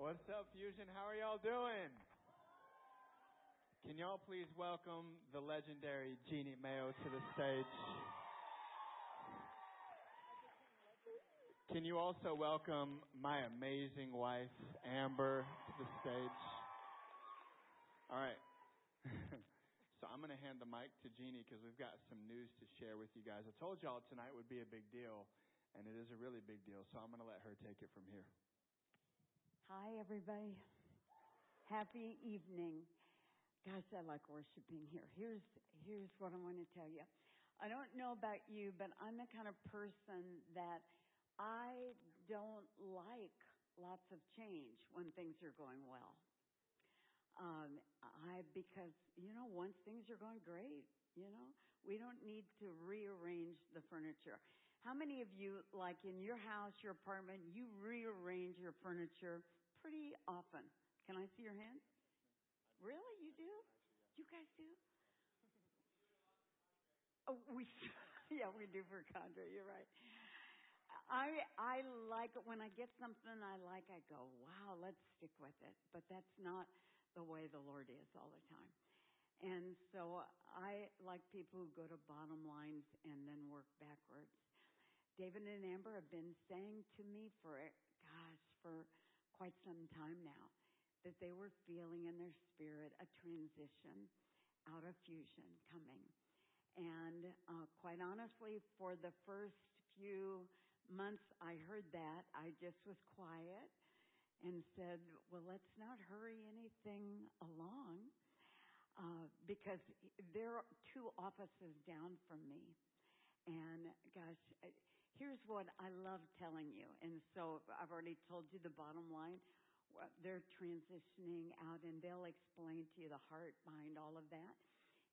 What's up, Fusion? How are y'all doing? Can y'all please welcome the legendary Jeannie Mayo to the stage? Can you also welcome my amazing wife, Amber, to the stage? All right. so I'm going to hand the mic to Jeannie because we've got some news to share with you guys. I told y'all tonight would be a big deal, and it is a really big deal. So I'm going to let her take it from here. Hi, everybody. Happy evening. Gosh, I like worshiping here. Here's here's what I want to tell you. I don't know about you, but I'm the kind of person that I don't like lots of change when things are going well. Um, I because you know once things are going great, you know we don't need to rearrange the furniture. How many of you, like in your house, your apartment, you rearrange your furniture pretty often. Can I see your hand? Really? You do? You guys do? Oh, we yeah, we do for Condra. You're right. I I like it when I get something I like. I go, wow, let's stick with it. But that's not the way the Lord is all the time. And so I like people who go to bottom lines and then work backwards. David and Amber have been saying to me for gosh for quite some time now that they were feeling in their spirit a transition out of fusion coming. And uh, quite honestly, for the first few months I heard that, I just was quiet and said, well, let's not hurry anything along uh, because they're two offices down from me. And gosh, here's what I love telling you. And so I've already told you the bottom line. They're transitioning out and they'll explain to you the heart behind all of that.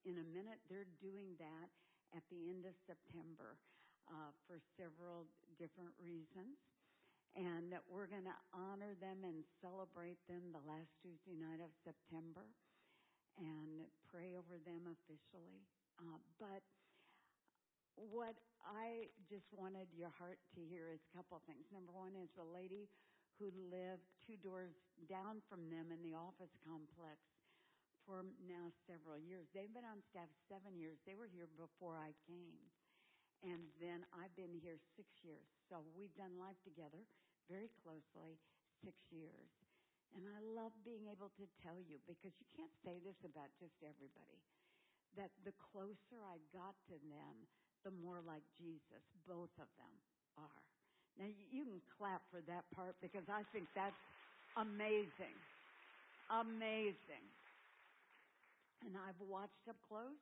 In a minute, they're doing that at the end of September uh, for several different reasons. And we're going to honor them and celebrate them the last Tuesday night of September and pray over them officially. Uh, but what I just wanted your heart to hear is a couple of things. Number one is a lady who lived two doors down from them in the office complex for now several years. They've been on staff seven years. They were here before I came. And then I've been here six years. So we've done life together very closely six years. And I love being able to tell you because you can't say this about just everybody that the closer I got to them, the more like Jesus both of them are. Now you can clap for that part because I think that's amazing. Amazing. And I've watched up close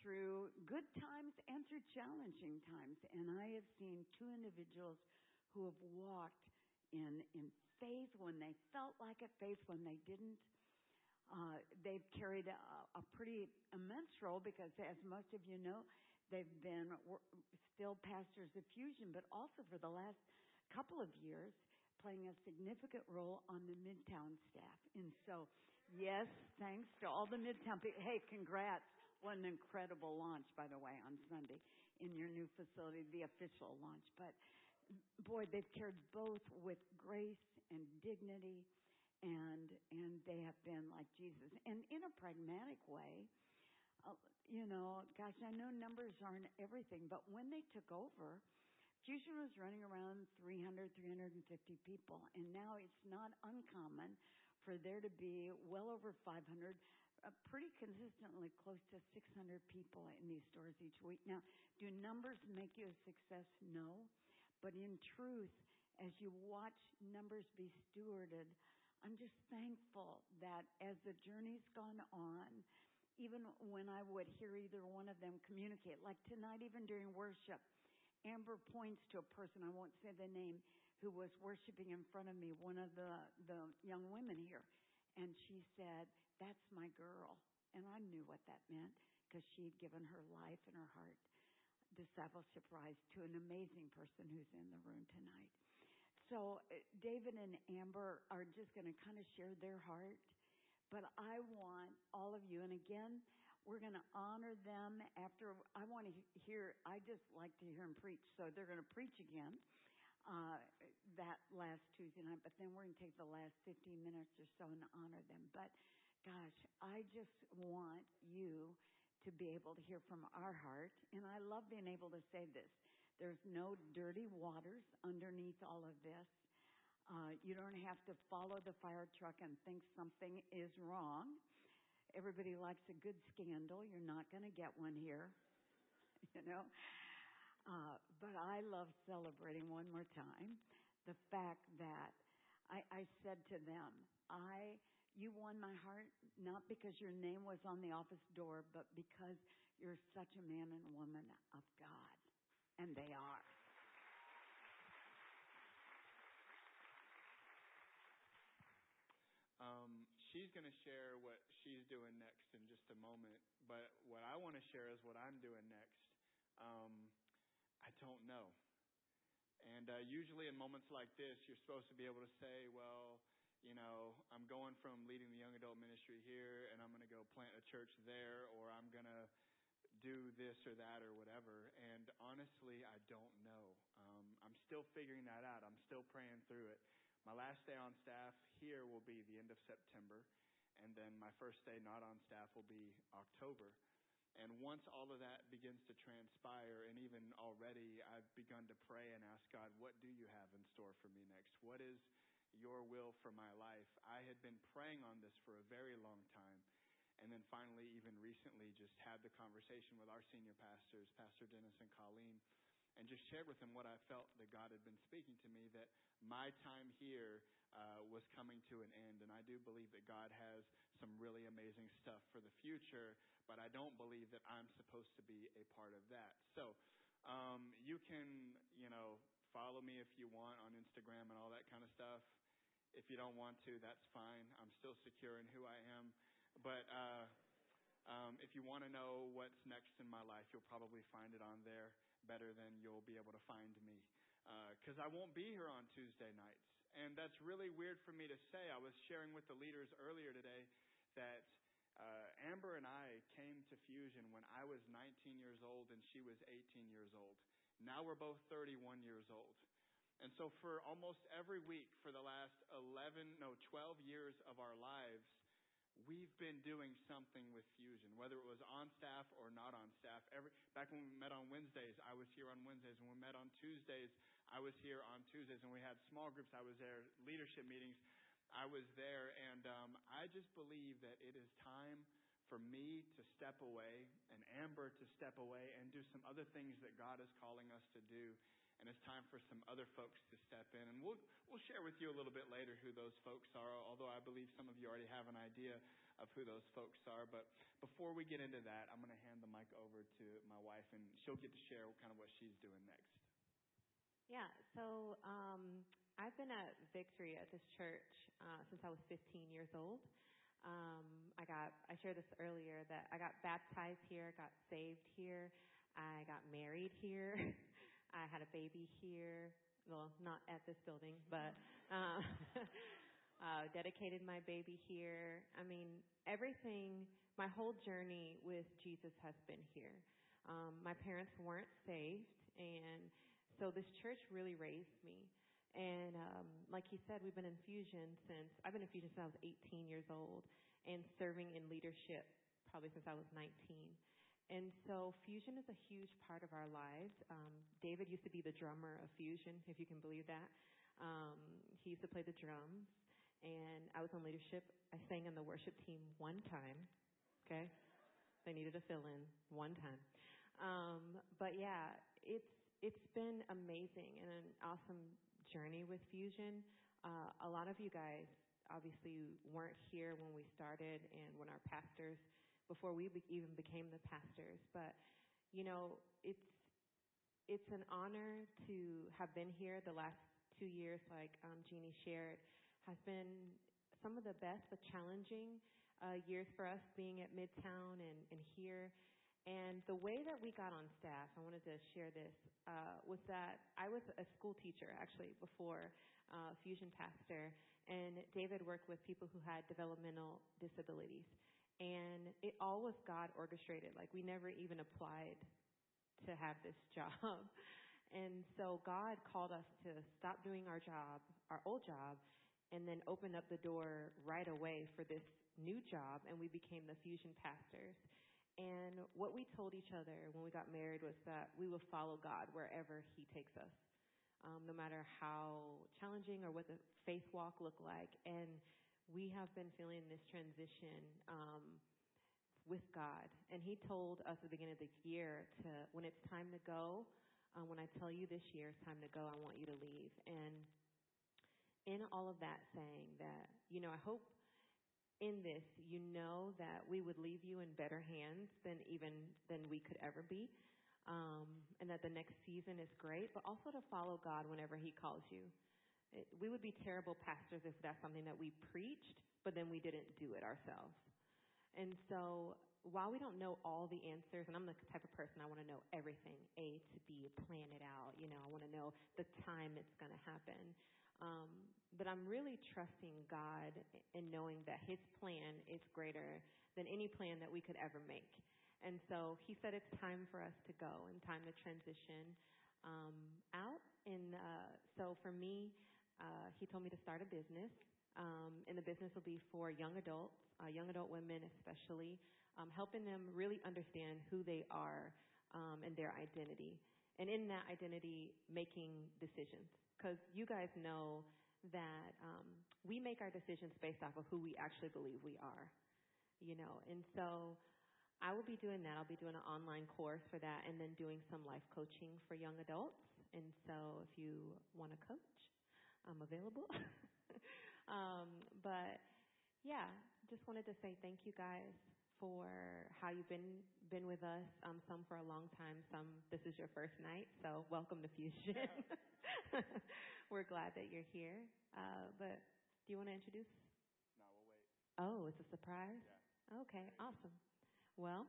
through good times and through challenging times. And I have seen two individuals who have walked in, in faith when they felt like it, faith when they didn't. Uh, they've carried a, a pretty immense role because, as most of you know, They've been still pastors of Fusion, but also for the last couple of years playing a significant role on the Midtown staff. And so, yes, thanks to all the Midtown people. Hey, congrats. What an incredible launch, by the way, on Sunday in your new facility, the official launch. But boy, they've cared both with grace and dignity and and they have been like Jesus. And in a pragmatic way, you know, gosh, I know numbers aren't everything, but when they took over, Fusion was running around 300, 350 people, and now it's not uncommon for there to be well over 500, uh, pretty consistently close to 600 people in these stores each week. Now, do numbers make you a success? No. But in truth, as you watch numbers be stewarded, I'm just thankful that as the journey's gone on, even when I would hear either one of them communicate, like tonight, even during worship, Amber points to a person, I won't say the name, who was worshiping in front of me, one of the, the young women here. And she said, That's my girl. And I knew what that meant because she had given her life and her heart, discipleship rise, to an amazing person who's in the room tonight. So uh, David and Amber are just going to kind of share their heart but I want all of you, and again, we're going to honor them after. I want to hear, I just like to hear them preach, so they're going to preach again. uh, that last Tuesday night, but then we're going to take the last 15 minutes or so and honor them. But gosh, I just want you to be able to hear from our heart, and I love being able to say this. There's no dirty waters underneath all of this. Uh, you don't have to follow the fire truck and think something is wrong. Everybody likes a good scandal. You're not going to get one here, you know. Uh, but I love celebrating one more time the fact that I, I said to them, I, you won my heart not because your name was on the office door, but because you're such a man and woman of God. And they are. Um, she's going to share what she's doing next in just a moment, but what I want to share is what I'm doing next. Um, I don't know. And uh, usually in moments like this, you're supposed to be able to say, well, you know, I'm going from leading the young adult ministry here and I'm going to go plant a church there or I'm going to do this or that or whatever. And honestly, I don't know. Um, I'm still figuring that out. I'm still praying through it. My last day on staff here will be the end of September, and then my first day not on staff will be October. And once all of that begins to transpire, and even already, I've begun to pray and ask God, what do you have in store for me next? What is your will for my life? I had been praying on this for a very long time. And then finally, even recently, just had the conversation with our senior pastors, Pastor Dennis and Colleen, and just shared with them what I felt that God had been speaking to me that my time here uh, was coming to an end. And I do believe that God has some really amazing stuff for the future, but I don't believe that I'm supposed to be a part of that. So um, you can, you know, follow me if you want on Instagram and all that kind of stuff. If you don't want to, that's fine. I'm still secure in who I am. But uh, um, if you want to know what's next in my life, you'll probably find it on there better than you'll be able to find me. Because uh, I won't be here on Tuesday nights. And that's really weird for me to say. I was sharing with the leaders earlier today that uh, Amber and I came to Fusion when I was 19 years old and she was 18 years old. Now we're both 31 years old. And so for almost every week for the last 11, no, 12 years of our lives, we've been doing something with Fusion, whether it was on staff or not on staff. Every back when we met on Wednesdays, I was here on Wednesdays. When we met on Tuesdays, I was here on Tuesdays. When we had small groups, I was there. Leadership meetings, I was there. And um, I just believe that it is time for me to step away and Amber to step away and do some other things that God is calling us to do and it's time for some other folks to step in. And we'll we'll share with you a little bit later who those folks are. Although I believe some of you already have an idea of who those folks are. But before we get into that, I'm going to hand the mic over to my wife, and she'll get to share kind of what she's doing next. Yeah. So um, I've been at Victory at this church uh, since I was 15 years old. Um, I got I shared this earlier that I got baptized here, got saved here, I got married here. I had a baby here. Well, not at this building, but uh, uh, dedicated my baby here. I mean, everything, my whole journey with Jesus has been here. Um, my parents weren't saved, and so this church really raised me. And um, like he said, we've been in fusion since I've been in fusion since I was 18 years old, and serving in leadership probably since I was 19. And so Fusion is a huge part of our lives. Um, David used to be the drummer of Fusion, if you can believe that. Um, he used to play the drums, and I was in leadership. I sang in the worship team one time. Okay, they needed a fill-in one time. Um, but yeah, it's it's been amazing and an awesome journey with Fusion. Uh, a lot of you guys obviously weren't here when we started and when our pastors before we be- even became the pastors. But, you know, it's, it's an honor to have been here the last two years, like um, Jeannie shared, has been some of the best but challenging uh, years for us being at Midtown and, and here. And the way that we got on staff, I wanted to share this, uh, was that I was a school teacher actually before uh, Fusion Pastor, and David worked with people who had developmental disabilities. And it all was God orchestrated. Like we never even applied to have this job. And so God called us to stop doing our job, our old job, and then open up the door right away for this new job, and we became the Fusion pastors. And what we told each other when we got married was that we will follow God wherever He takes us, um, no matter how challenging or what the faith walk looked like. And we have been feeling this transition um, with God. And He told us at the beginning of the year to, when it's time to go, um, when I tell you this year it's time to go, I want you to leave. And in all of that, saying that, you know, I hope in this you know that we would leave you in better hands than even than we could ever be. Um, and that the next season is great, but also to follow God whenever He calls you. It, we would be terrible pastors if that's something that we preached, but then we didn't do it ourselves. And so while we don't know all the answers, and I'm the type of person I want to know everything, A to B, plan it out. You know, I want to know the time it's going to happen. Um, but I'm really trusting God in knowing that His plan is greater than any plan that we could ever make. And so He said it's time for us to go and time to transition um, out. And uh, so for me, uh, He told me to start a business. Um, and the business will be for young adults, uh, young adult women especially, um, helping them really understand who they are um, and their identity. And in that identity, making decisions because you guys know that um, we make our decisions based off of who we actually believe we are, you know. And so I will be doing that. I'll be doing an online course for that, and then doing some life coaching for young adults. And so if you want to coach, I'm available. um, but yeah, just wanted to say thank you guys for how you've been been with us. Um, some for a long time. Some this is your first night, so welcome to Fusion. We're glad that you're here. Uh, but do you want to introduce? No, we'll wait. Oh, it's a surprise? Yeah. Okay, awesome. Well,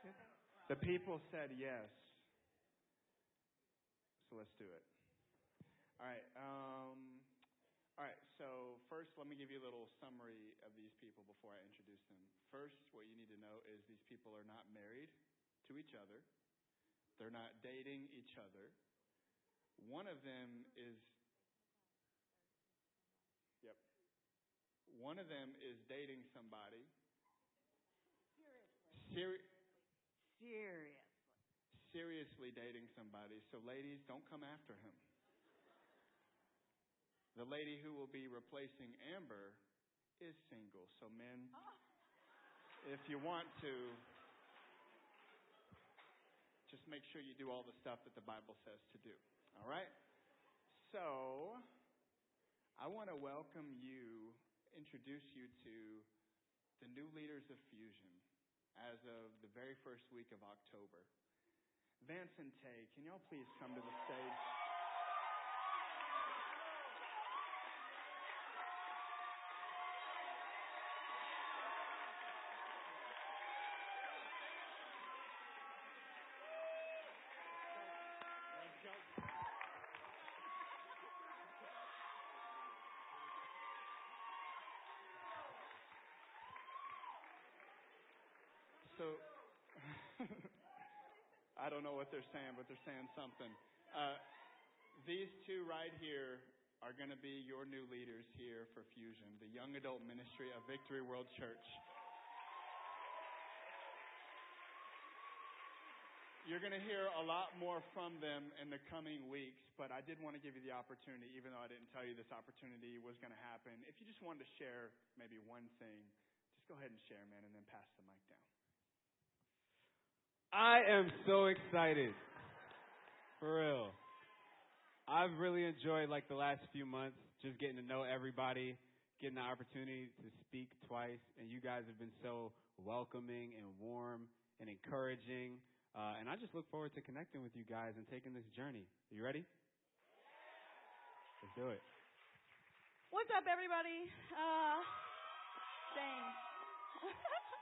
Should we introduce now? The people said yes. So let's do it. All right. Um, all right. So first, let me give you a little summary of these people before I introduce them. First, what you need to know is these people are not married to each other. They're not dating each other. One of them is, yep. One of them is dating somebody. Seriously. Seri- Seriously. Seriously dating somebody. So, ladies, don't come after him. The lady who will be replacing Amber is single. So, men, if you want to, just make sure you do all the stuff that the Bible says to do. All right? So, I want to welcome you, introduce you to the new leaders of Fusion as of the very first week of October. Vance and Tay, can y'all please come to the stage? So, I don't know what they're saying, but they're saying something. Uh, these two right here are going to be your new leaders here for Fusion, the young adult ministry of Victory World Church. You're going to hear a lot more from them in the coming weeks, but I did want to give you the opportunity, even though I didn't tell you this opportunity was going to happen. If you just wanted to share maybe one thing, just go ahead and share, man, and then pass the mic down. I am so excited. For real. I've really enjoyed like the last few months just getting to know everybody, getting the opportunity to speak twice, and you guys have been so welcoming and warm and encouraging. Uh, and I just look forward to connecting with you guys and taking this journey. Are you ready? Let's do it. What's up, everybody? Uh.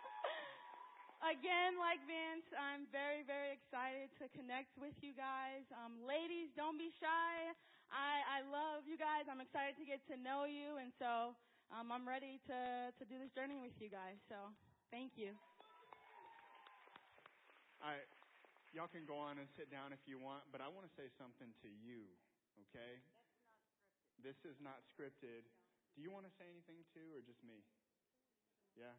Again, like Vince, I'm very, very excited to connect with you guys. Um, ladies, don't be shy. I, I love you guys. I'm excited to get to know you, and so um, I'm ready to to do this journey with you guys. So, thank you. All right. Y'all can go on and sit down if you want, but I want to say something to you, okay? This is not scripted. Do you want to say anything too, or just me? Yeah?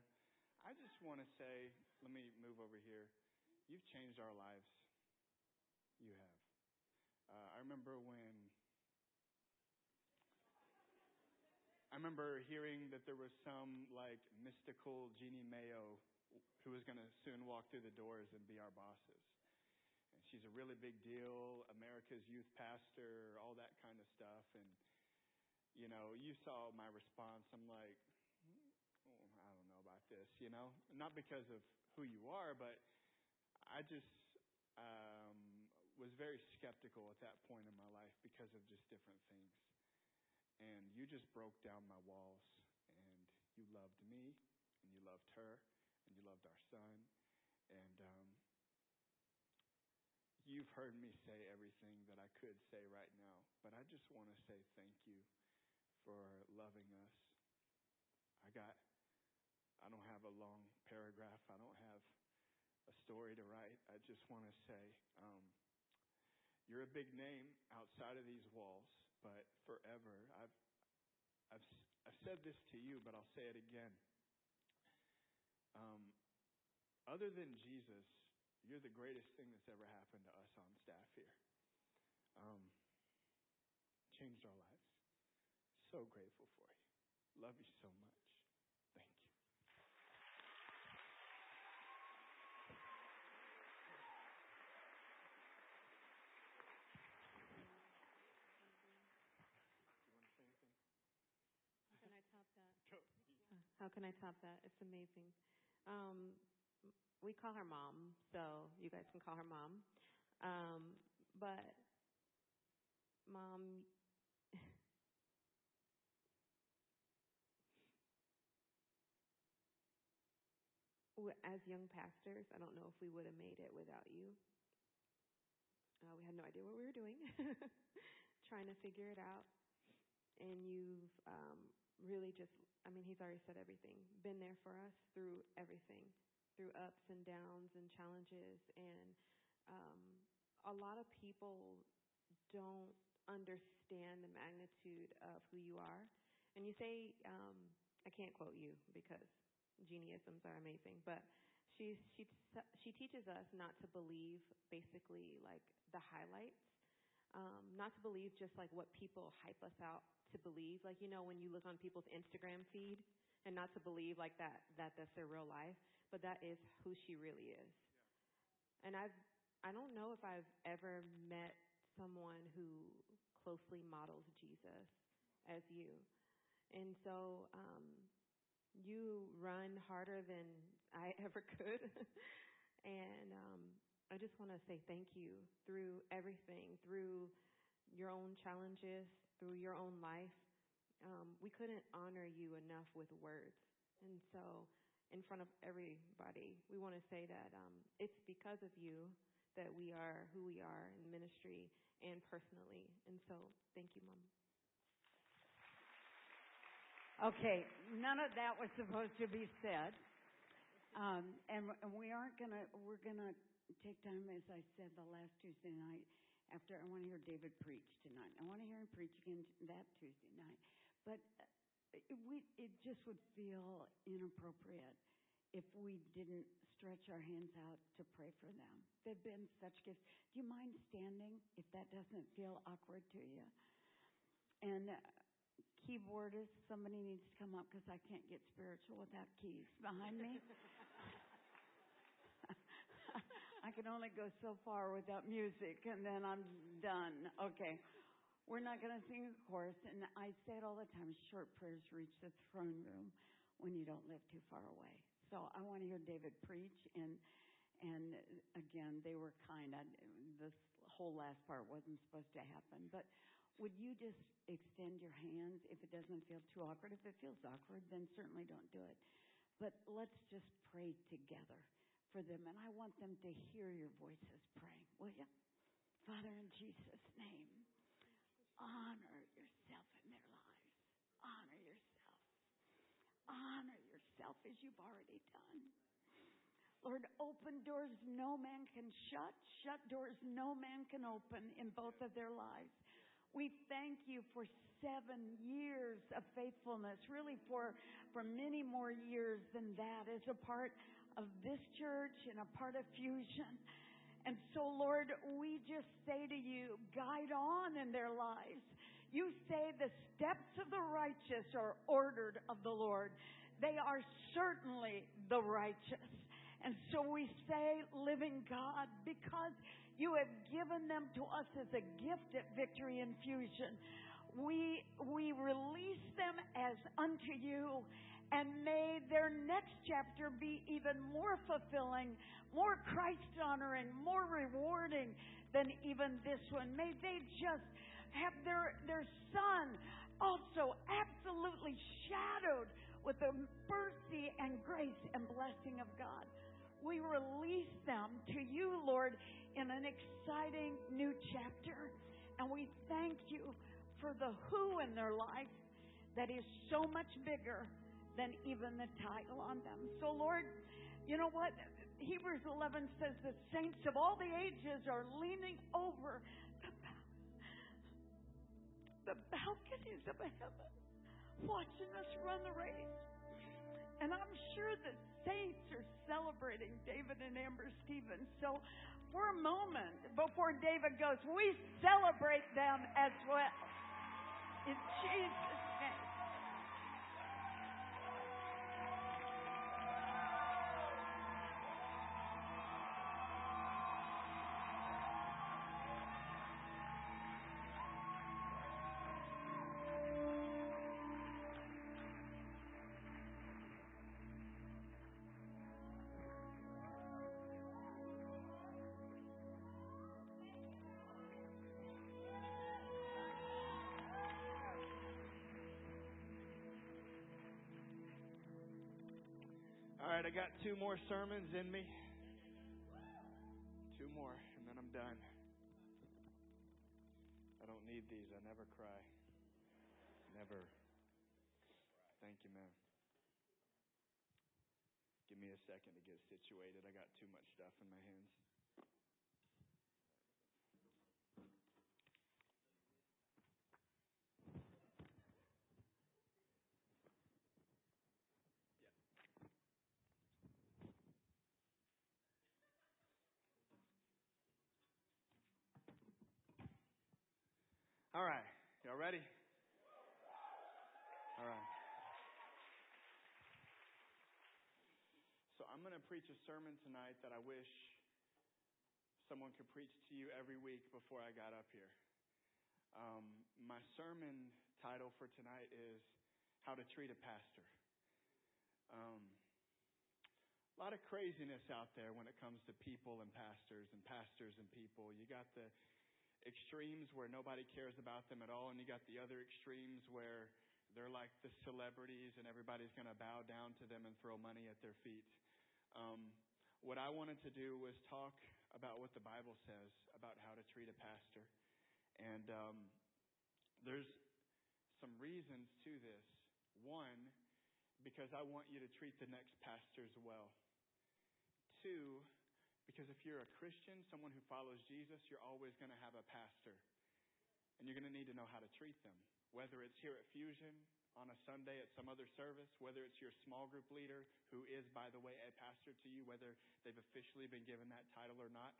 I just want to say, let me move over here. You've changed our lives. You have. Uh, I remember when. I remember hearing that there was some like mystical Jeannie Mayo who was going to soon walk through the doors and be our bosses. And she's a really big deal, America's youth pastor, all that kind of stuff. And, you know, you saw my response. I'm like, oh, I don't know about this, you know? Not because of who you are, but I just um, was very skeptical at that point in my life because of just different things. And you just broke down my walls, and you loved me, and you loved her, and you loved our son. And um, you've heard me say everything that I could say right now, but I just want to say thank you for loving us. I got, I don't have a long paragraph. I don't have a story to write. I just want to say, um, you're a big name outside of these walls, but forever. I've, I've, I've said this to you, but I'll say it again. Um, other than Jesus, you're the greatest thing that's ever happened to us on staff here. Um, changed our lives. So grateful for you. Love you so much. Thank you. How can I top that? How can I top that? It's amazing. Um, we call her mom, so you guys can call her mom. Um, but mom, as young pastors, I don't know if we would have made it without you. Uh, we had no idea what we were doing, trying to figure it out. And you've um, really just, I mean, he's already said everything, been there for us through everything through ups and downs and challenges. And um, a lot of people don't understand the magnitude of who you are. And you say, um, I can't quote you because Jeannieisms are amazing, but she she she teaches us not to believe basically like the highlights, um, not to believe just like what people hype us out to believe. Like you know when you look on people's Instagram feed, and not to believe like that that that's their real life, but that is who she really is. Yeah. And I've I don't know if I've ever met someone who closely models Jesus as you. And so um you run harder than I ever could. and um I just want to say thank you through everything, through your own challenges, through your own life um, we couldn't honor you enough with words. And so, in front of everybody, we want to say that um, it's because of you that we are who we are in ministry and personally. And so, thank you, Mom. Okay, none of that was supposed to be said. Um, and, and we aren't gonna, we're gonna take time, as I said the last Tuesday night, after I want to hear David preach tonight. I want to hear him preach again that Tuesday night. But uh, it, we, it just would feel inappropriate if we didn't stretch our hands out to pray for them. They've been such gifts. Do you mind standing if that doesn't feel awkward to you? And uh, keyboardist, somebody needs to come up because I can't get spiritual without keys behind me. I can only go so far without music, and then I'm done. Okay. We're not going to sing a chorus, and I say it all the time short prayers reach the throne room when you don't live too far away. So I want to hear David preach, and and again, they were kind. I, this whole last part wasn't supposed to happen, but would you just extend your hands if it doesn't feel too awkward? If it feels awkward, then certainly don't do it. But let's just pray together for them, and I want them to hear your voices praying. Will you? Father, in Jesus' name. Honor yourself in their lives. Honor yourself. Honor yourself as you've already done. Lord, open doors no man can shut, shut doors no man can open in both of their lives. We thank you for seven years of faithfulness, really for, for many more years than that as a part of this church and a part of Fusion. And so, Lord, we just say to you, guide on in their lives. You say the steps of the righteous are ordered of the Lord. They are certainly the righteous. And so we say, living God, because you have given them to us as a gift at Victory Infusion, we, we release them as unto you next chapter be even more fulfilling, more Christ honoring, more rewarding than even this one. May they just have their, their son also absolutely shadowed with the mercy and grace and blessing of God we release them to you, Lord, in an exciting new chapter. And we thank you for the who in their life that is so much bigger than even the title on them. So, Lord, you know what? Hebrews 11 says the saints of all the ages are leaning over the, the balconies of heaven, watching us run the race. And I'm sure the saints are celebrating David and Amber Stevens. So, for a moment, before David goes, we celebrate them as well. In Jesus' right, I got two more sermons in me. Two more, and then I'm done. I don't need these. I never cry. Never. Thank you, man. Give me a second to get situated. I got too much stuff in my hands. All right. Y'all ready? All right. So I'm going to preach a sermon tonight that I wish someone could preach to you every week before I got up here. Um, my sermon title for tonight is How to Treat a Pastor. Um, a lot of craziness out there when it comes to people and pastors and pastors and people. You got the extremes where nobody cares about them at all, and you got the other extremes where they're like the celebrities and everybody's going to bow down to them and throw money at their feet. Um, what I wanted to do was talk about what the Bible says about how to treat a pastor. And um, there's some reasons to this. One, because I want you to treat the next pastors well. Two, because if you're a Christian, someone who follows Jesus, you're always going to have a pastor. And you're going to need to know how to treat them. Whether it's here at Fusion on a Sunday at some other service, whether it's your small group leader, who is, by the way, a pastor to you, whether they've officially been given that title or not,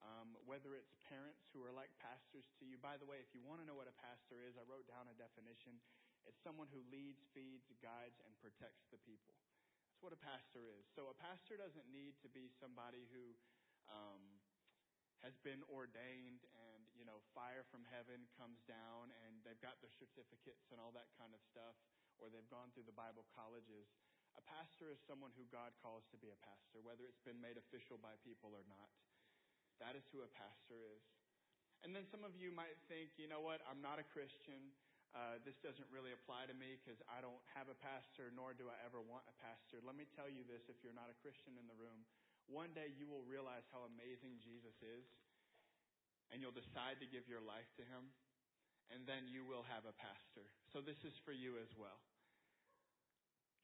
um, whether it's parents who are like pastors to you. By the way, if you want to know what a pastor is, I wrote down a definition. It's someone who leads, feeds, guides, and protects the people. What a pastor is. So a pastor doesn't need to be somebody who um, has been ordained and, you know, fire from heaven comes down and they've got their certificates and all that kind of stuff, or they've gone through the Bible colleges. A pastor is someone who God calls to be a pastor, whether it's been made official by people or not. That is who a pastor is. And then some of you might think, you know what, I'm not a Christian uh, this doesn't really apply to me because I don't have a pastor, nor do I ever want a pastor. Let me tell you this if you're not a Christian in the room, one day you will realize how amazing Jesus is, and you'll decide to give your life to him, and then you will have a pastor. So this is for you as well.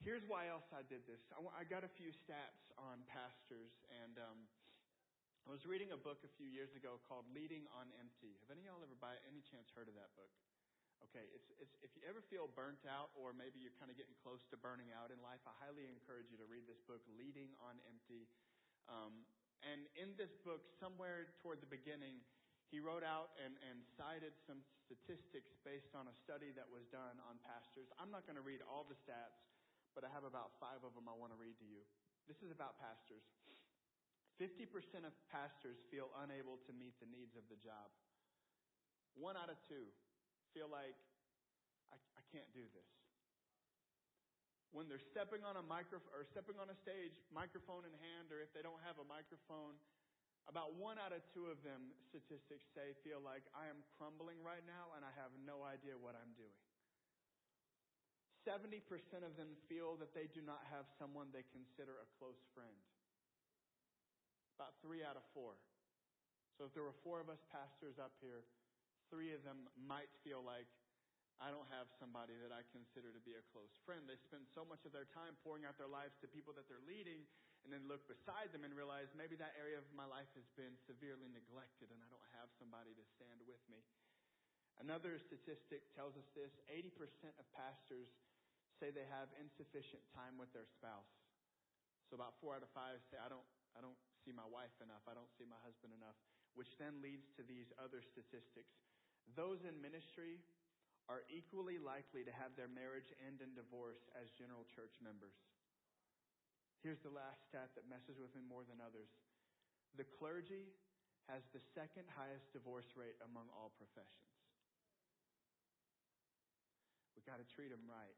Here's why else I did this. I, got a few stats on pastors, and um, I was reading a book a few years ago called Leading on Empty. Have any of y'all ever, by any chance, heard of that book? Okay, it's, it's, if you ever feel burnt out, or maybe you're kind of getting close to burning out in life, I highly encourage you to read this book, Leading on Empty. Um, and in this book, somewhere toward the beginning, he wrote out and, and cited some statistics based on a study that was done on pastors. I'm not going to read all the stats, but I have about five of them I want to read to you. This is about pastors. 50% of pastors feel unable to meet the needs of the job. One out of two feel like, I, I can't do this. When they're stepping on a microphone or stepping on a stage, microphone in hand, or if they don't have a microphone, about one out of two of them, statistics say, feel like I am crumbling right now and I have no idea what I'm doing. 70% of them feel that they do not have someone they consider a close friend. About three out of four. So if there were four of us pastors up here, three of them might feel like I don't have somebody that I consider to be a close friend. They spend so much of their time pouring out their lives to people that they're leading and then look beside them and realize maybe that area of my life has been severely neglected and I don't have somebody to stand with me. Another statistic tells us this 80% of pastors say they have insufficient time with their spouse. So about four out of five say, I don't, I don't see my wife enough. I don't see my husband enough, which then leads to these other statistics. Those in ministry are equally likely to have their marriage end in divorce as general church members. Here's the last stat that messes with me more than others. The clergy has the second highest divorce rate among all professions. We've got to treat them right.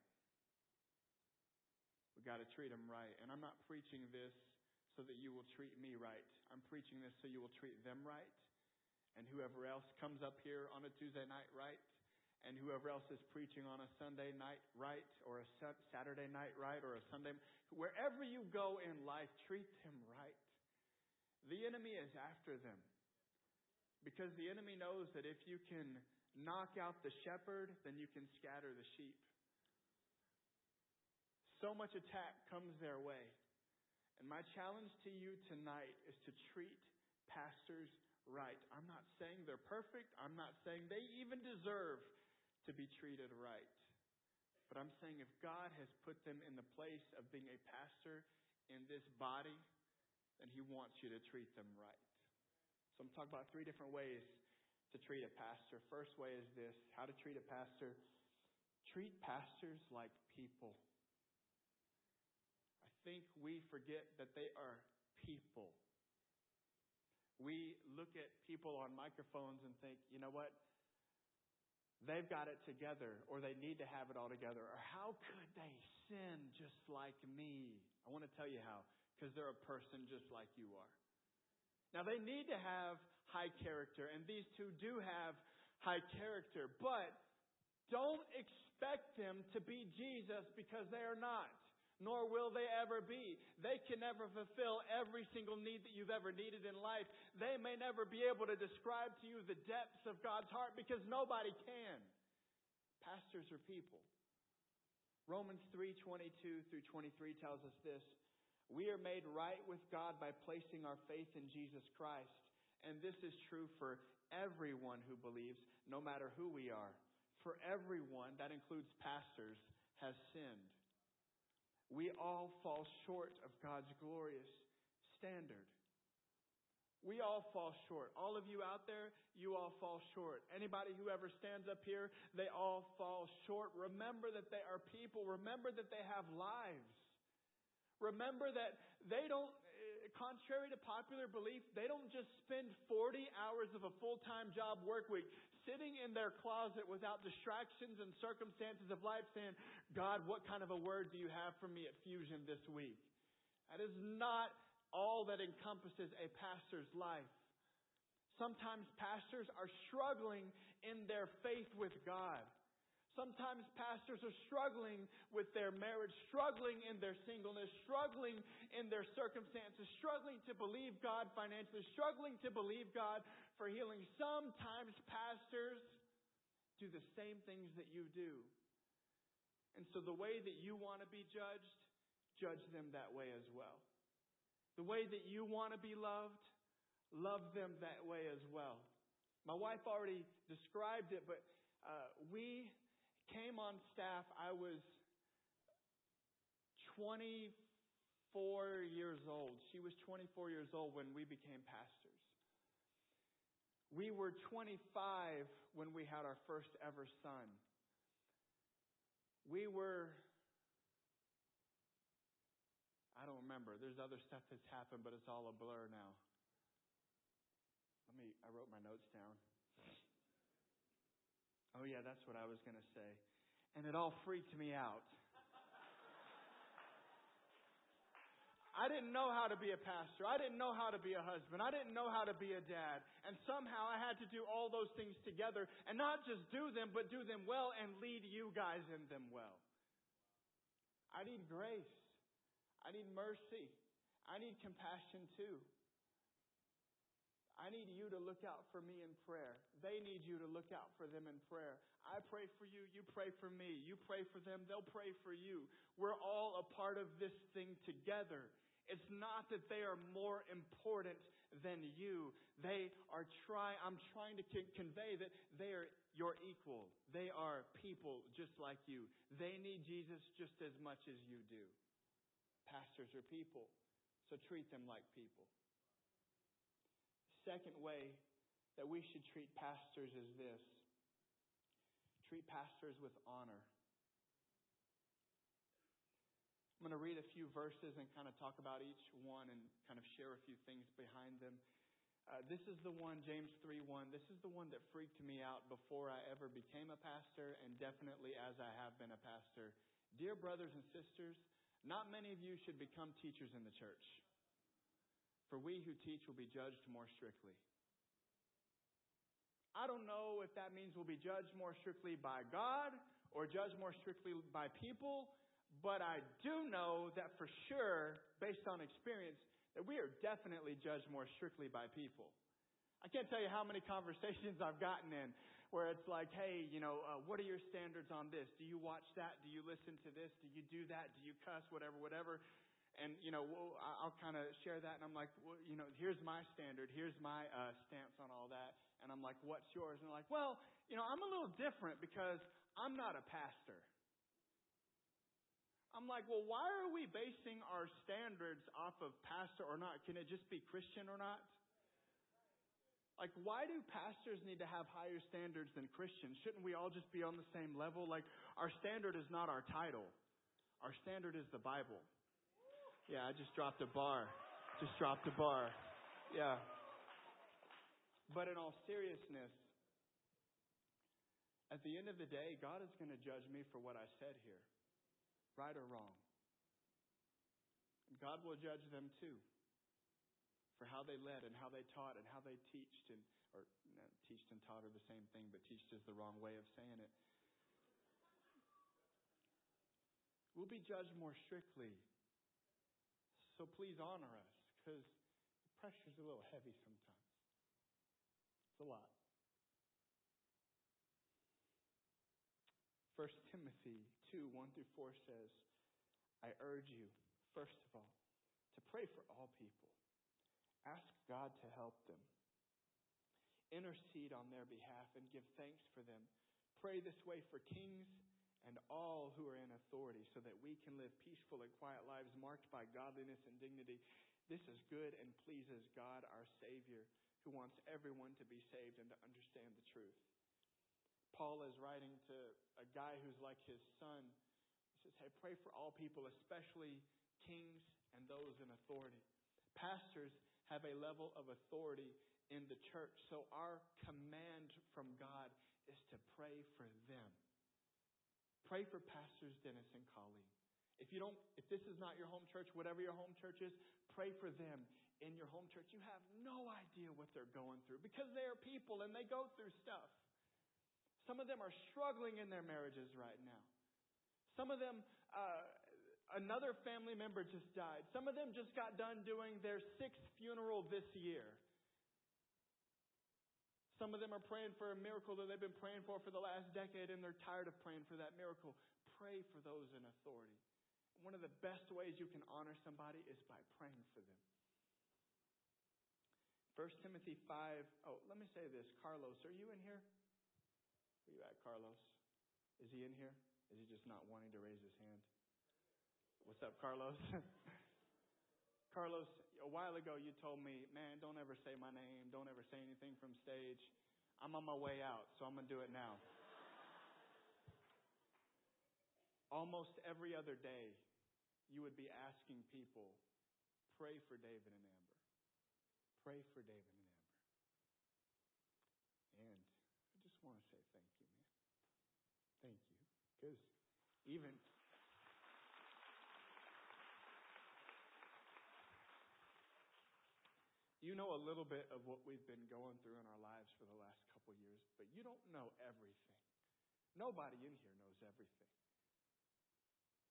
We've got to treat them right. And I'm not preaching this so that you will treat me right. I'm preaching this so you will treat them right. And whoever else comes up here on a Tuesday night right and whoever else is preaching on a Sunday night right or a Saturday night right or a Sunday, wherever you go in life, treat them right. The enemy is after them because the enemy knows that if you can knock out the shepherd, then you can scatter the sheep. So much attack comes their way. And my challenge to you tonight is to treat pastors right. I'm not saying they're perfect. I'm not saying they even deserve to be treated right. But I'm saying if God has put them in the place of being a pastor in this body, then He wants you to treat them right. So I'm talking about three different ways to treat a pastor. First way is this how to treat a pastor. Treat pastors like people. I think we forget that they are people. We look at people on microphones and think, you know what? they've got it together or they need to have it all together or how could they sin just like me? I want to tell you how because they're a person just like you are. Now they need to have high character and these two do have high character, but don't expect them to be Jesus because they are not nor will they ever be. They can never fulfill every single need that you've ever needed in life. They may never be able to describe to you the depths of God's heart because nobody can. Pastors are people. Romans 3:22 through 23 tells us this. We are made right with God by placing our faith in Jesus Christ. And this is true for everyone who believes, no matter who we are. For everyone, that includes pastors, has sinned we all fall short of God's glorious standard. We all fall short. All of you out there, you all fall short. Anybody who ever stands up here, they all fall short. Remember that they are people. Remember that they have lives. Remember that they don't, eh, contrary to popular belief, they don't just spend 40 hours of a full-time job work week sitting in their closet without distractions and circumstances of life saying, God, what kind of a word do you have for me at Fusion this week? That is not all that encompasses a pastor's life. Sometimes pastors are struggling in their faith with God. Sometimes pastors are struggling with their marriage, struggling in their singleness, struggling in their circumstances, struggling to believe God financially, struggling to believe God for healing. Sometimes pastors do the same things that you do. And so the way that you want to be judged, judge them that way as well. The way that you want to be loved, love them that way as well. My wife already described it, but uh, we came on staff. I was 24 years old. She was 24 years old when we became pastors. We were 25 when we had our first ever son. We were, I don't remember. There's other stuff that's happened, but it's all a blur now. Let me, I wrote my notes down. Oh, yeah, that's what I was going to say. And it all freaked me out. I didn't know how to be a pastor. I didn't know how to be a husband. I didn't know how to be a dad. And somehow I had to do all those things together and not just do them, but do them well and lead you guys in them well. I need grace. I need mercy. I need compassion too. I need you to look out for me in prayer. They need you to look out for them in prayer. I pray for you, you pray for me. You pray for them, they'll pray for you. We're all a part of this thing together. It's not that they are more important than you. They are trying, I'm trying to convey that they are your equal. They are people just like you. They need Jesus just as much as you do. Pastors are people, so treat them like people. Second way that we should treat pastors is this treat pastors with honor. I'm going to read a few verses and kind of talk about each one and kind of share a few things behind them. Uh, this is the one, James 3 1. This is the one that freaked me out before I ever became a pastor and definitely as I have been a pastor. Dear brothers and sisters, not many of you should become teachers in the church. For we who teach will be judged more strictly. I don't know if that means we'll be judged more strictly by God or judged more strictly by people, but I do know that for sure, based on experience, that we are definitely judged more strictly by people. I can't tell you how many conversations I've gotten in where it's like, hey, you know, uh, what are your standards on this? Do you watch that? Do you listen to this? Do you do that? Do you cuss? Whatever, whatever and you know we'll, I'll kind of share that, and I'm like, well, you know, here's my standard, here's my uh, stance on all that, and I'm like, what's yours? And they're like, well, you know, I'm a little different because I'm not a pastor. I'm like, well, why are we basing our standards off of pastor or not? Can it just be Christian or not? Like, why do pastors need to have higher standards than Christians? Shouldn't we all just be on the same level? Like, our standard is not our title. Our standard is the Bible. Yeah, I just dropped a bar. Just dropped a bar. Yeah. But in all seriousness, at the end of the day, God is going to judge me for what I said here, right or wrong. God will judge them too for how they led and how they taught and how they teached and or no, teached and taught are the same thing, but teached is the wrong way of saying it. We'll be judged more strictly so please honor us because the pressure's a little heavy sometimes. It's a lot. 1 Timothy 2 1 through 4 says, I urge you, first of all, to pray for all people. Ask God to help them. Intercede on their behalf and give thanks for them. Pray this way for kings and all who are in authority so that we can live peaceful and quiet lives marked by godliness and dignity. This is good and pleases God, our Savior, who wants everyone to be saved and to understand the truth. Paul is writing to a guy who's like his son. He says, Hey, pray for all people, especially kings and those in authority. Pastors have a level of authority in the church, so our command from God is to pray for them. Pray for pastors Dennis and Colleen. If you don't, if this is not your home church, whatever your home church is, pray for them in your home church. You have no idea what they're going through because they are people and they go through stuff. Some of them are struggling in their marriages right now. Some of them, uh, another family member just died. Some of them just got done doing their sixth funeral this year. Some of them are praying for a miracle that they've been praying for for the last decade and they're tired of praying for that miracle. pray for those in authority. One of the best ways you can honor somebody is by praying for them. 1 Timothy 5. Oh, let me say this. Carlos, are you in here? Where you at, Carlos? Is he in here? Is he just not wanting to raise his hand? What's up, Carlos? Carlos, a while ago you told me, man, don't ever say my name. Don't ever say anything from stage. I'm on my way out, so I'm going to do it now. Almost every other day, you would be asking people, pray for David and Amber. Pray for David and Amber. And I just want to say thank you, man. Thank you. Because even. You know a little bit of what we've been going through in our lives for the last couple years, but you don't know everything. Nobody in here knows everything.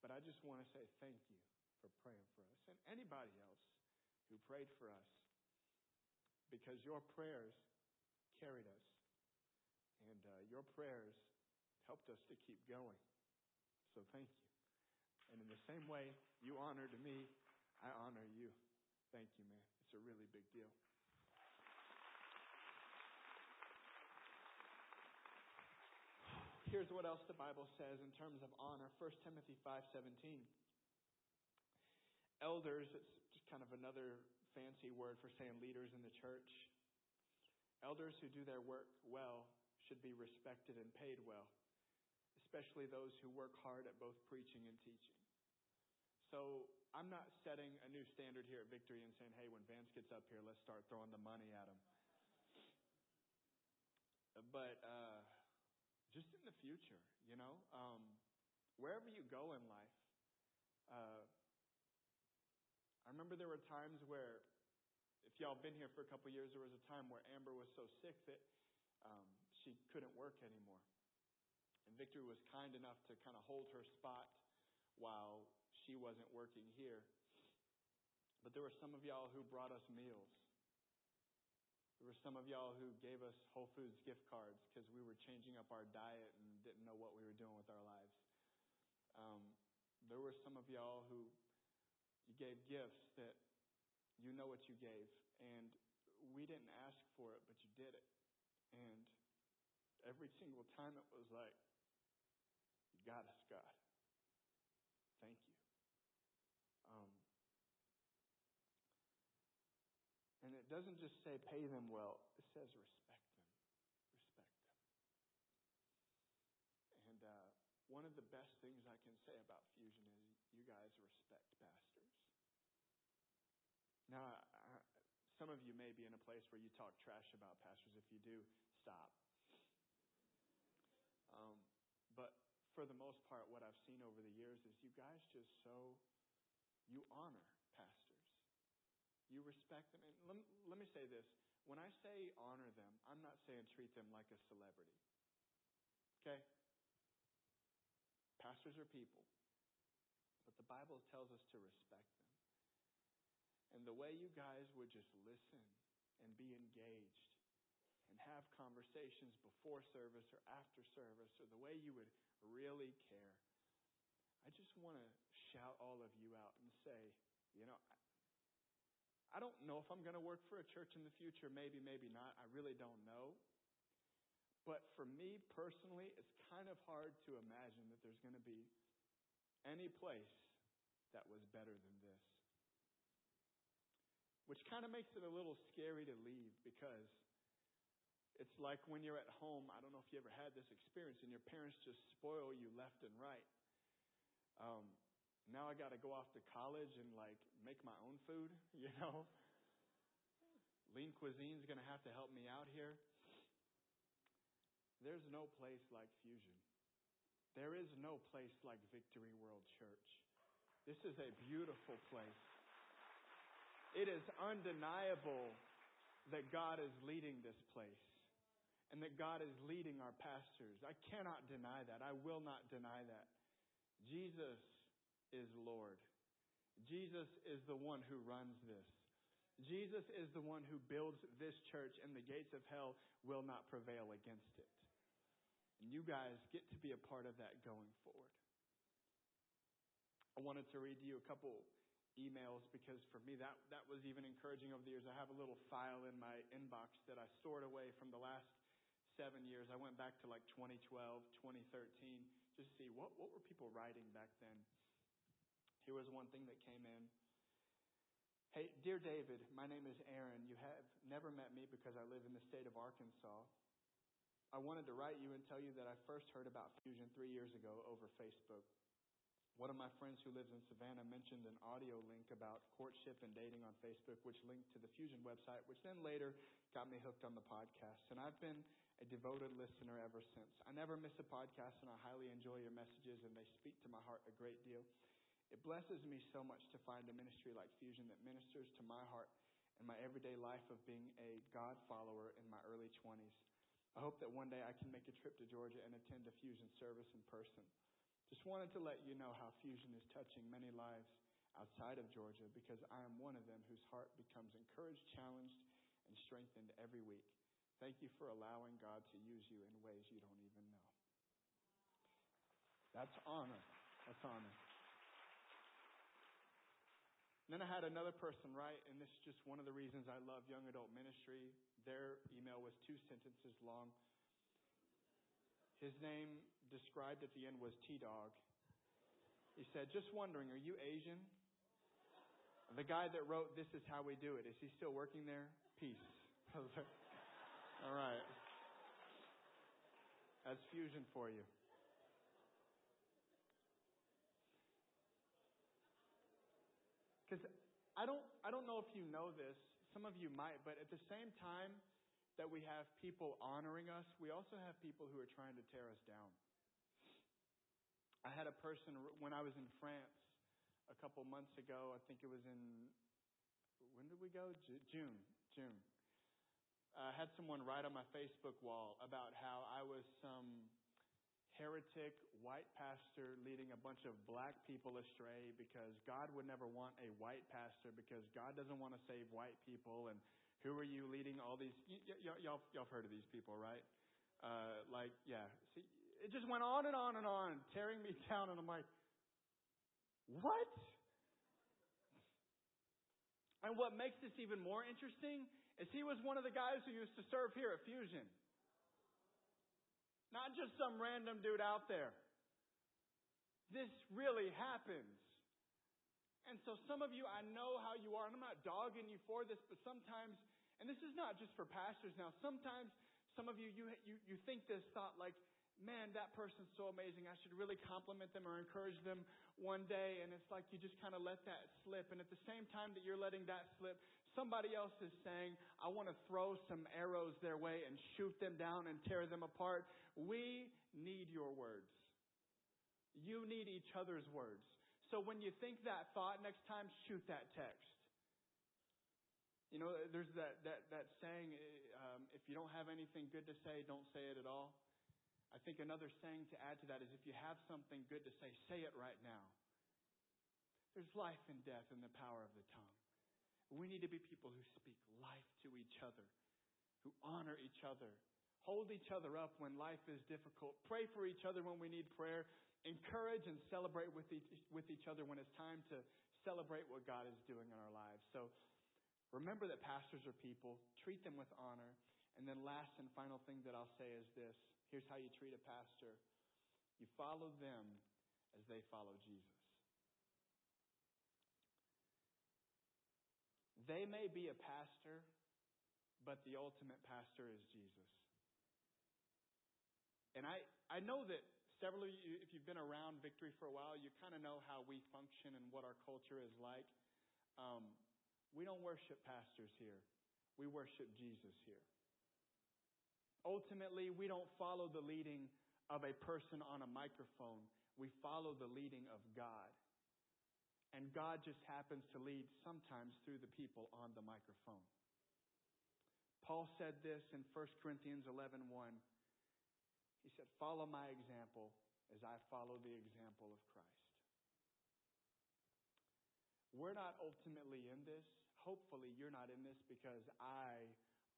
But I just want to say thank you for praying for us and anybody else who prayed for us because your prayers carried us and uh, your prayers helped us to keep going. So thank you. And in the same way you honored me, I honor you. Thank you, man. It's a really big deal. Here's what else the Bible says in terms of honor. 1 Timothy 5:17. Elders, it's just kind of another fancy word for saying leaders in the church. Elders who do their work well should be respected and paid well, especially those who work hard at both preaching and teaching. So I'm not setting a new standard here at Victory and saying, hey, when Vance gets up here, let's start throwing the money at him. But uh, just in the future, you know, um, wherever you go in life, uh, I remember there were times where, if y'all been here for a couple of years, there was a time where Amber was so sick that um, she couldn't work anymore. And Victory was kind enough to kind of hold her spot while she wasn't working here. But there were some of y'all who brought us meals. There were some of y'all who gave us Whole Foods gift cards because we were changing up our diet and didn't know what we were doing with our lives. Um, there were some of y'all who you gave gifts that you know what you gave, and we didn't ask for it, but you did it. And every single time it was like, You got us, God. Thank you. Um, and it doesn't just say pay them well, it says respect them. Respect them. And uh, one of the best things I can say about Fusion is you guys respect pastors. Now, I, some of you may be in a place where you talk trash about pastors. If you do, stop. Um, but for the most part, what I've seen over the years is you guys just so, you honor pastors. You respect them. And let, let me say this. When I say honor them, I'm not saying treat them like a celebrity. Okay? Pastors are people. But the Bible tells us to respect them. And the way you guys would just listen and be engaged and have conversations before service or after service, or the way you would really care, I just want to shout all of you out and say, you know, I don't know if I'm going to work for a church in the future. Maybe, maybe not. I really don't know. But for me personally, it's kind of hard to imagine that there's going to be any place that was better than this which kind of makes it a little scary to leave because it's like when you're at home. I don't know if you ever had this experience, and your parents just spoil you left and right. Um, now I got to go off to college and like make my own food, you know. Lean Cuisine's going to have to help me out here. There's no place like Fusion. There is no place like Victory World Church. This is a beautiful place. It is undeniable that God is leading this place and that God is leading our pastors. I cannot deny that. I will not deny that. Jesus is Lord. Jesus is the one who runs this. Jesus is the one who builds this church, and the gates of hell will not prevail against it. And you guys get to be a part of that going forward. I wanted to read to you a couple emails because for me that that was even encouraging over the years. I have a little file in my inbox that I stored away from the last seven years. I went back to like 2012, 2013, just to see what what were people writing back then. Here was one thing that came in. Hey, dear David, my name is Aaron. You have never met me because I live in the state of Arkansas. I wanted to write you and tell you that I first heard about Fusion three years ago over Facebook. One of my friends who lives in Savannah mentioned an audio link about courtship and dating on Facebook, which linked to the Fusion website, which then later got me hooked on the podcast. And I've been a devoted listener ever since. I never miss a podcast, and I highly enjoy your messages, and they speak to my heart a great deal. It blesses me so much to find a ministry like Fusion that ministers to my heart and my everyday life of being a God follower in my early 20s. I hope that one day I can make a trip to Georgia and attend a Fusion service in person. Just wanted to let you know how Fusion is touching many lives outside of Georgia because I am one of them whose heart becomes encouraged, challenged, and strengthened every week. Thank you for allowing God to use you in ways you don't even know. That's honor. That's honor. Then I had another person write, and this is just one of the reasons I love young adult ministry. Their email was two sentences long. His name described at the end was T Dog. He said, Just wondering, are you Asian? The guy that wrote This is How We Do It, is he still working there? Peace. All right. That's fusion for you. Because I don't, I don't know if you know this. Some of you might, but at the same time, that we have people honoring us, we also have people who are trying to tear us down. I had a person when I was in France a couple months ago. I think it was in when did we go? June. June. I had someone write on my Facebook wall about how I was some heretic white pastor leading a bunch of black people astray because God would never want a white pastor because God doesn't want to save white people and who are you leading all these? Y- y- y'all, y'all heard of these people, right? Uh, like, yeah. See, it just went on and on and on, tearing me down, and I'm like, what? And what makes this even more interesting is he was one of the guys who used to serve here at Fusion. Not just some random dude out there. This really happens. And so some of you, I know how you are, and I'm not dogging you for this, but sometimes, and this is not just for pastors now, sometimes some of you, you, you, you think this thought like, man, that person's so amazing. I should really compliment them or encourage them one day. And it's like you just kind of let that slip. And at the same time that you're letting that slip, somebody else is saying, I want to throw some arrows their way and shoot them down and tear them apart. We need your words. You need each other's words. So when you think that thought, next time shoot that text. You know, there's that, that, that saying, um, if you don't have anything good to say, don't say it at all. I think another saying to add to that is if you have something good to say, say it right now. There's life and death in the power of the tongue. We need to be people who speak life to each other, who honor each other, hold each other up when life is difficult, pray for each other when we need prayer, encourage and celebrate with each, with each other when it's time to celebrate what God is doing in our lives. So remember that pastors are people, treat them with honor. And then, last and final thing that I'll say is this here's how you treat a pastor you follow them as they follow Jesus. They may be a pastor, but the ultimate pastor is Jesus. And I, I know that several of you, if you've been around Victory for a while, you kind of know how we function and what our culture is like. Um, we don't worship pastors here. We worship Jesus here. Ultimately, we don't follow the leading of a person on a microphone. We follow the leading of God. And God just happens to lead sometimes through the people on the microphone. Paul said this in 1 Corinthians 11:1. 1. He said, Follow my example as I follow the example of Christ. We're not ultimately in this. Hopefully, you're not in this because I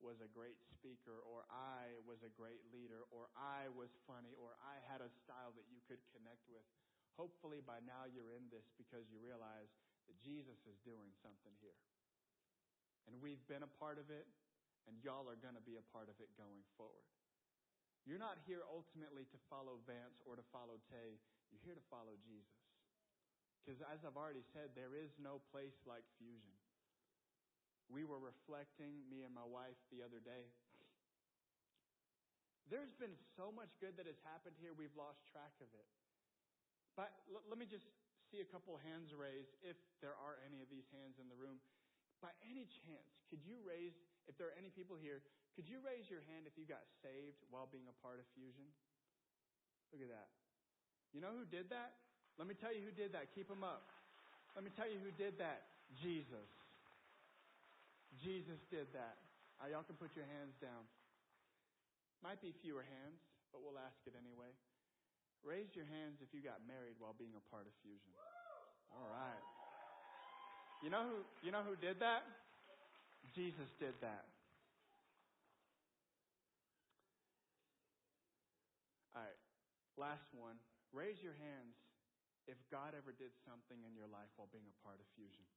was a great speaker, or I was a great leader, or I was funny, or I had a style that you could connect with. Hopefully by now you're in this because you realize that Jesus is doing something here. And we've been a part of it, and y'all are going to be a part of it going forward. You're not here ultimately to follow Vance or to follow Tay. You're here to follow Jesus. Because as I've already said, there is no place like fusion. We were reflecting, me and my wife, the other day. There's been so much good that has happened here, we've lost track of it. But let me just see a couple hands raised, if there are any of these hands in the room. By any chance, could you raise, if there are any people here, could you raise your hand if you got saved while being a part of Fusion? Look at that. You know who did that? Let me tell you who did that. Keep them up. Let me tell you who did that. Jesus. Jesus did that. Right, y'all can put your hands down. Might be fewer hands, but we'll ask it anyway. Raise your hands if you got married while being a part of Fusion. All right. You know who you know who did that? Jesus did that. All right. Last one. Raise your hands if God ever did something in your life while being a part of Fusion.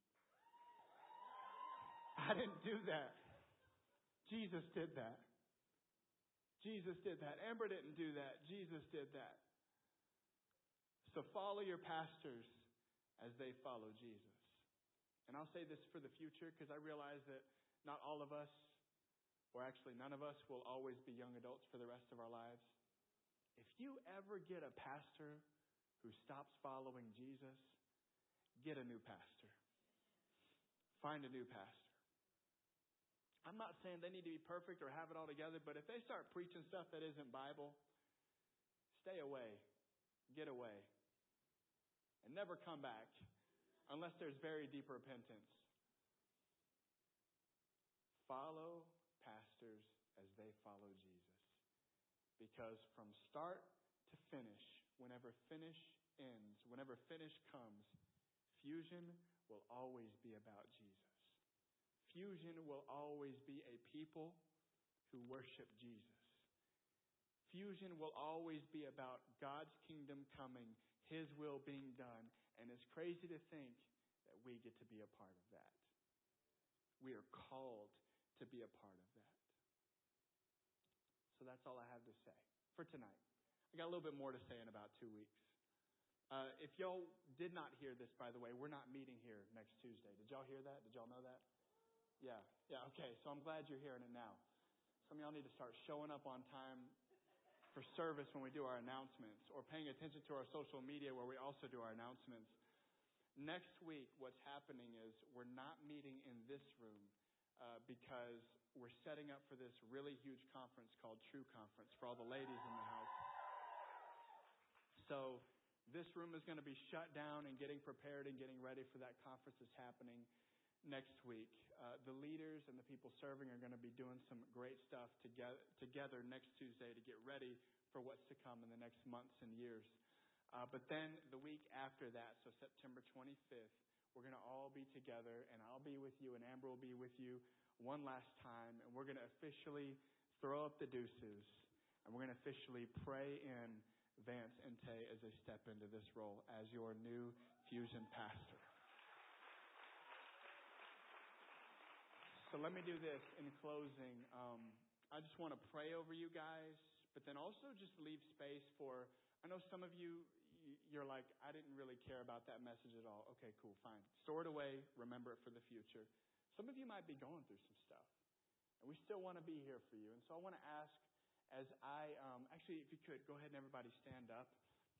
I didn't do that. Jesus did that. Jesus did that. Amber didn't do that. Jesus did that. So follow your pastors as they follow Jesus. And I'll say this for the future because I realize that not all of us, or actually none of us, will always be young adults for the rest of our lives. If you ever get a pastor who stops following Jesus, get a new pastor. Find a new pastor. I'm not saying they need to be perfect or have it all together, but if they start preaching stuff that isn't Bible, stay away. Get away. And never come back unless there's very deep repentance. Follow pastors as they follow Jesus. Because from start to finish, whenever finish ends, whenever finish comes, fusion will always be about Jesus. Fusion will always be a people who worship Jesus. Fusion will always be about God's kingdom coming, His will being done. And it's crazy to think that we get to be a part of that. We are called to be a part of that. So that's all I have to say for tonight. I got a little bit more to say in about two weeks. Uh, if y'all did not hear this, by the way, we're not meeting here next Tuesday. Did y'all hear that? Did y'all know that? Yeah, yeah, okay. So I'm glad you're hearing it now. Some of y'all need to start showing up on time for service when we do our announcements or paying attention to our social media where we also do our announcements. Next week, what's happening is we're not meeting in this room uh, because we're setting up for this really huge conference called True Conference for all the ladies in the house. So this room is going to be shut down and getting prepared and getting ready for that conference that's happening next week. Uh, the leaders and the people serving are going to be doing some great stuff together, together next Tuesday to get ready for what's to come in the next months and years. Uh, but then the week after that, so September 25th, we're going to all be together, and I'll be with you, and Amber will be with you one last time, and we're going to officially throw up the deuces, and we're going to officially pray in Vance and Tay as they step into this role as your new fusion pastor. So let me do this in closing. Um, I just want to pray over you guys, but then also just leave space for. I know some of you, you're like, I didn't really care about that message at all. Okay, cool, fine. Store it away. Remember it for the future. Some of you might be going through some stuff, and we still want to be here for you. And so I want to ask, as I um, actually, if you could, go ahead and everybody stand up,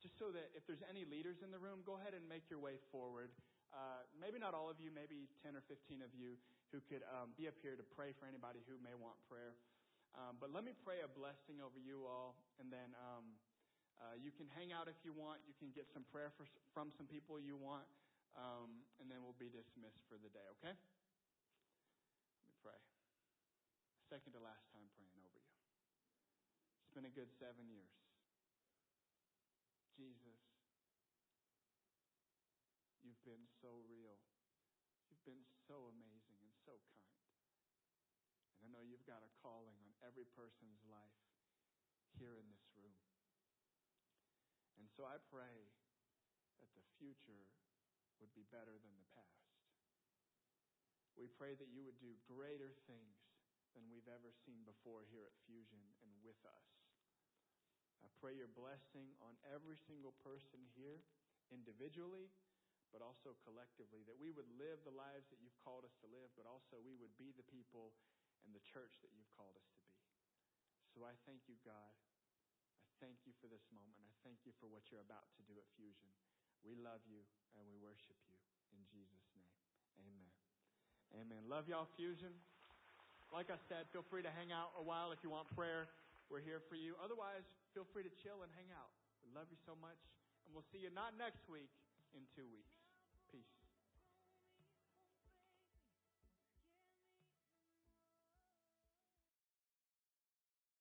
just so that if there's any leaders in the room, go ahead and make your way forward. Uh, maybe not all of you, maybe 10 or 15 of you who could um, be up here to pray for anybody who may want prayer. Um, but let me pray a blessing over you all, and then um, uh, you can hang out if you want. You can get some prayer for, from some people you want, um, and then we'll be dismissed for the day, okay? Let me pray. Second to last time praying over you. It's been a good seven years. Jesus, you've been so real. You've been so amazing and so kind. And I know you've got a calling on every person's life here in this room. And so I pray that the future would be better than the past. We pray that you would do greater things than we've ever seen before here at Fusion and with us. I pray your blessing on every single person here, individually, but also collectively, that we would live the lives that you've called us to live, but also we would be the people and the church that you've called us to be. So I thank you, God. I thank you for this moment. I thank you for what you're about to do at Fusion. We love you and we worship you. In Jesus' name, amen. Amen. Love y'all, Fusion. Like I said, feel free to hang out a while if you want prayer. We're here for you. Otherwise, feel free to chill and hang out. We love you so much. And we'll see you not next week, in two weeks.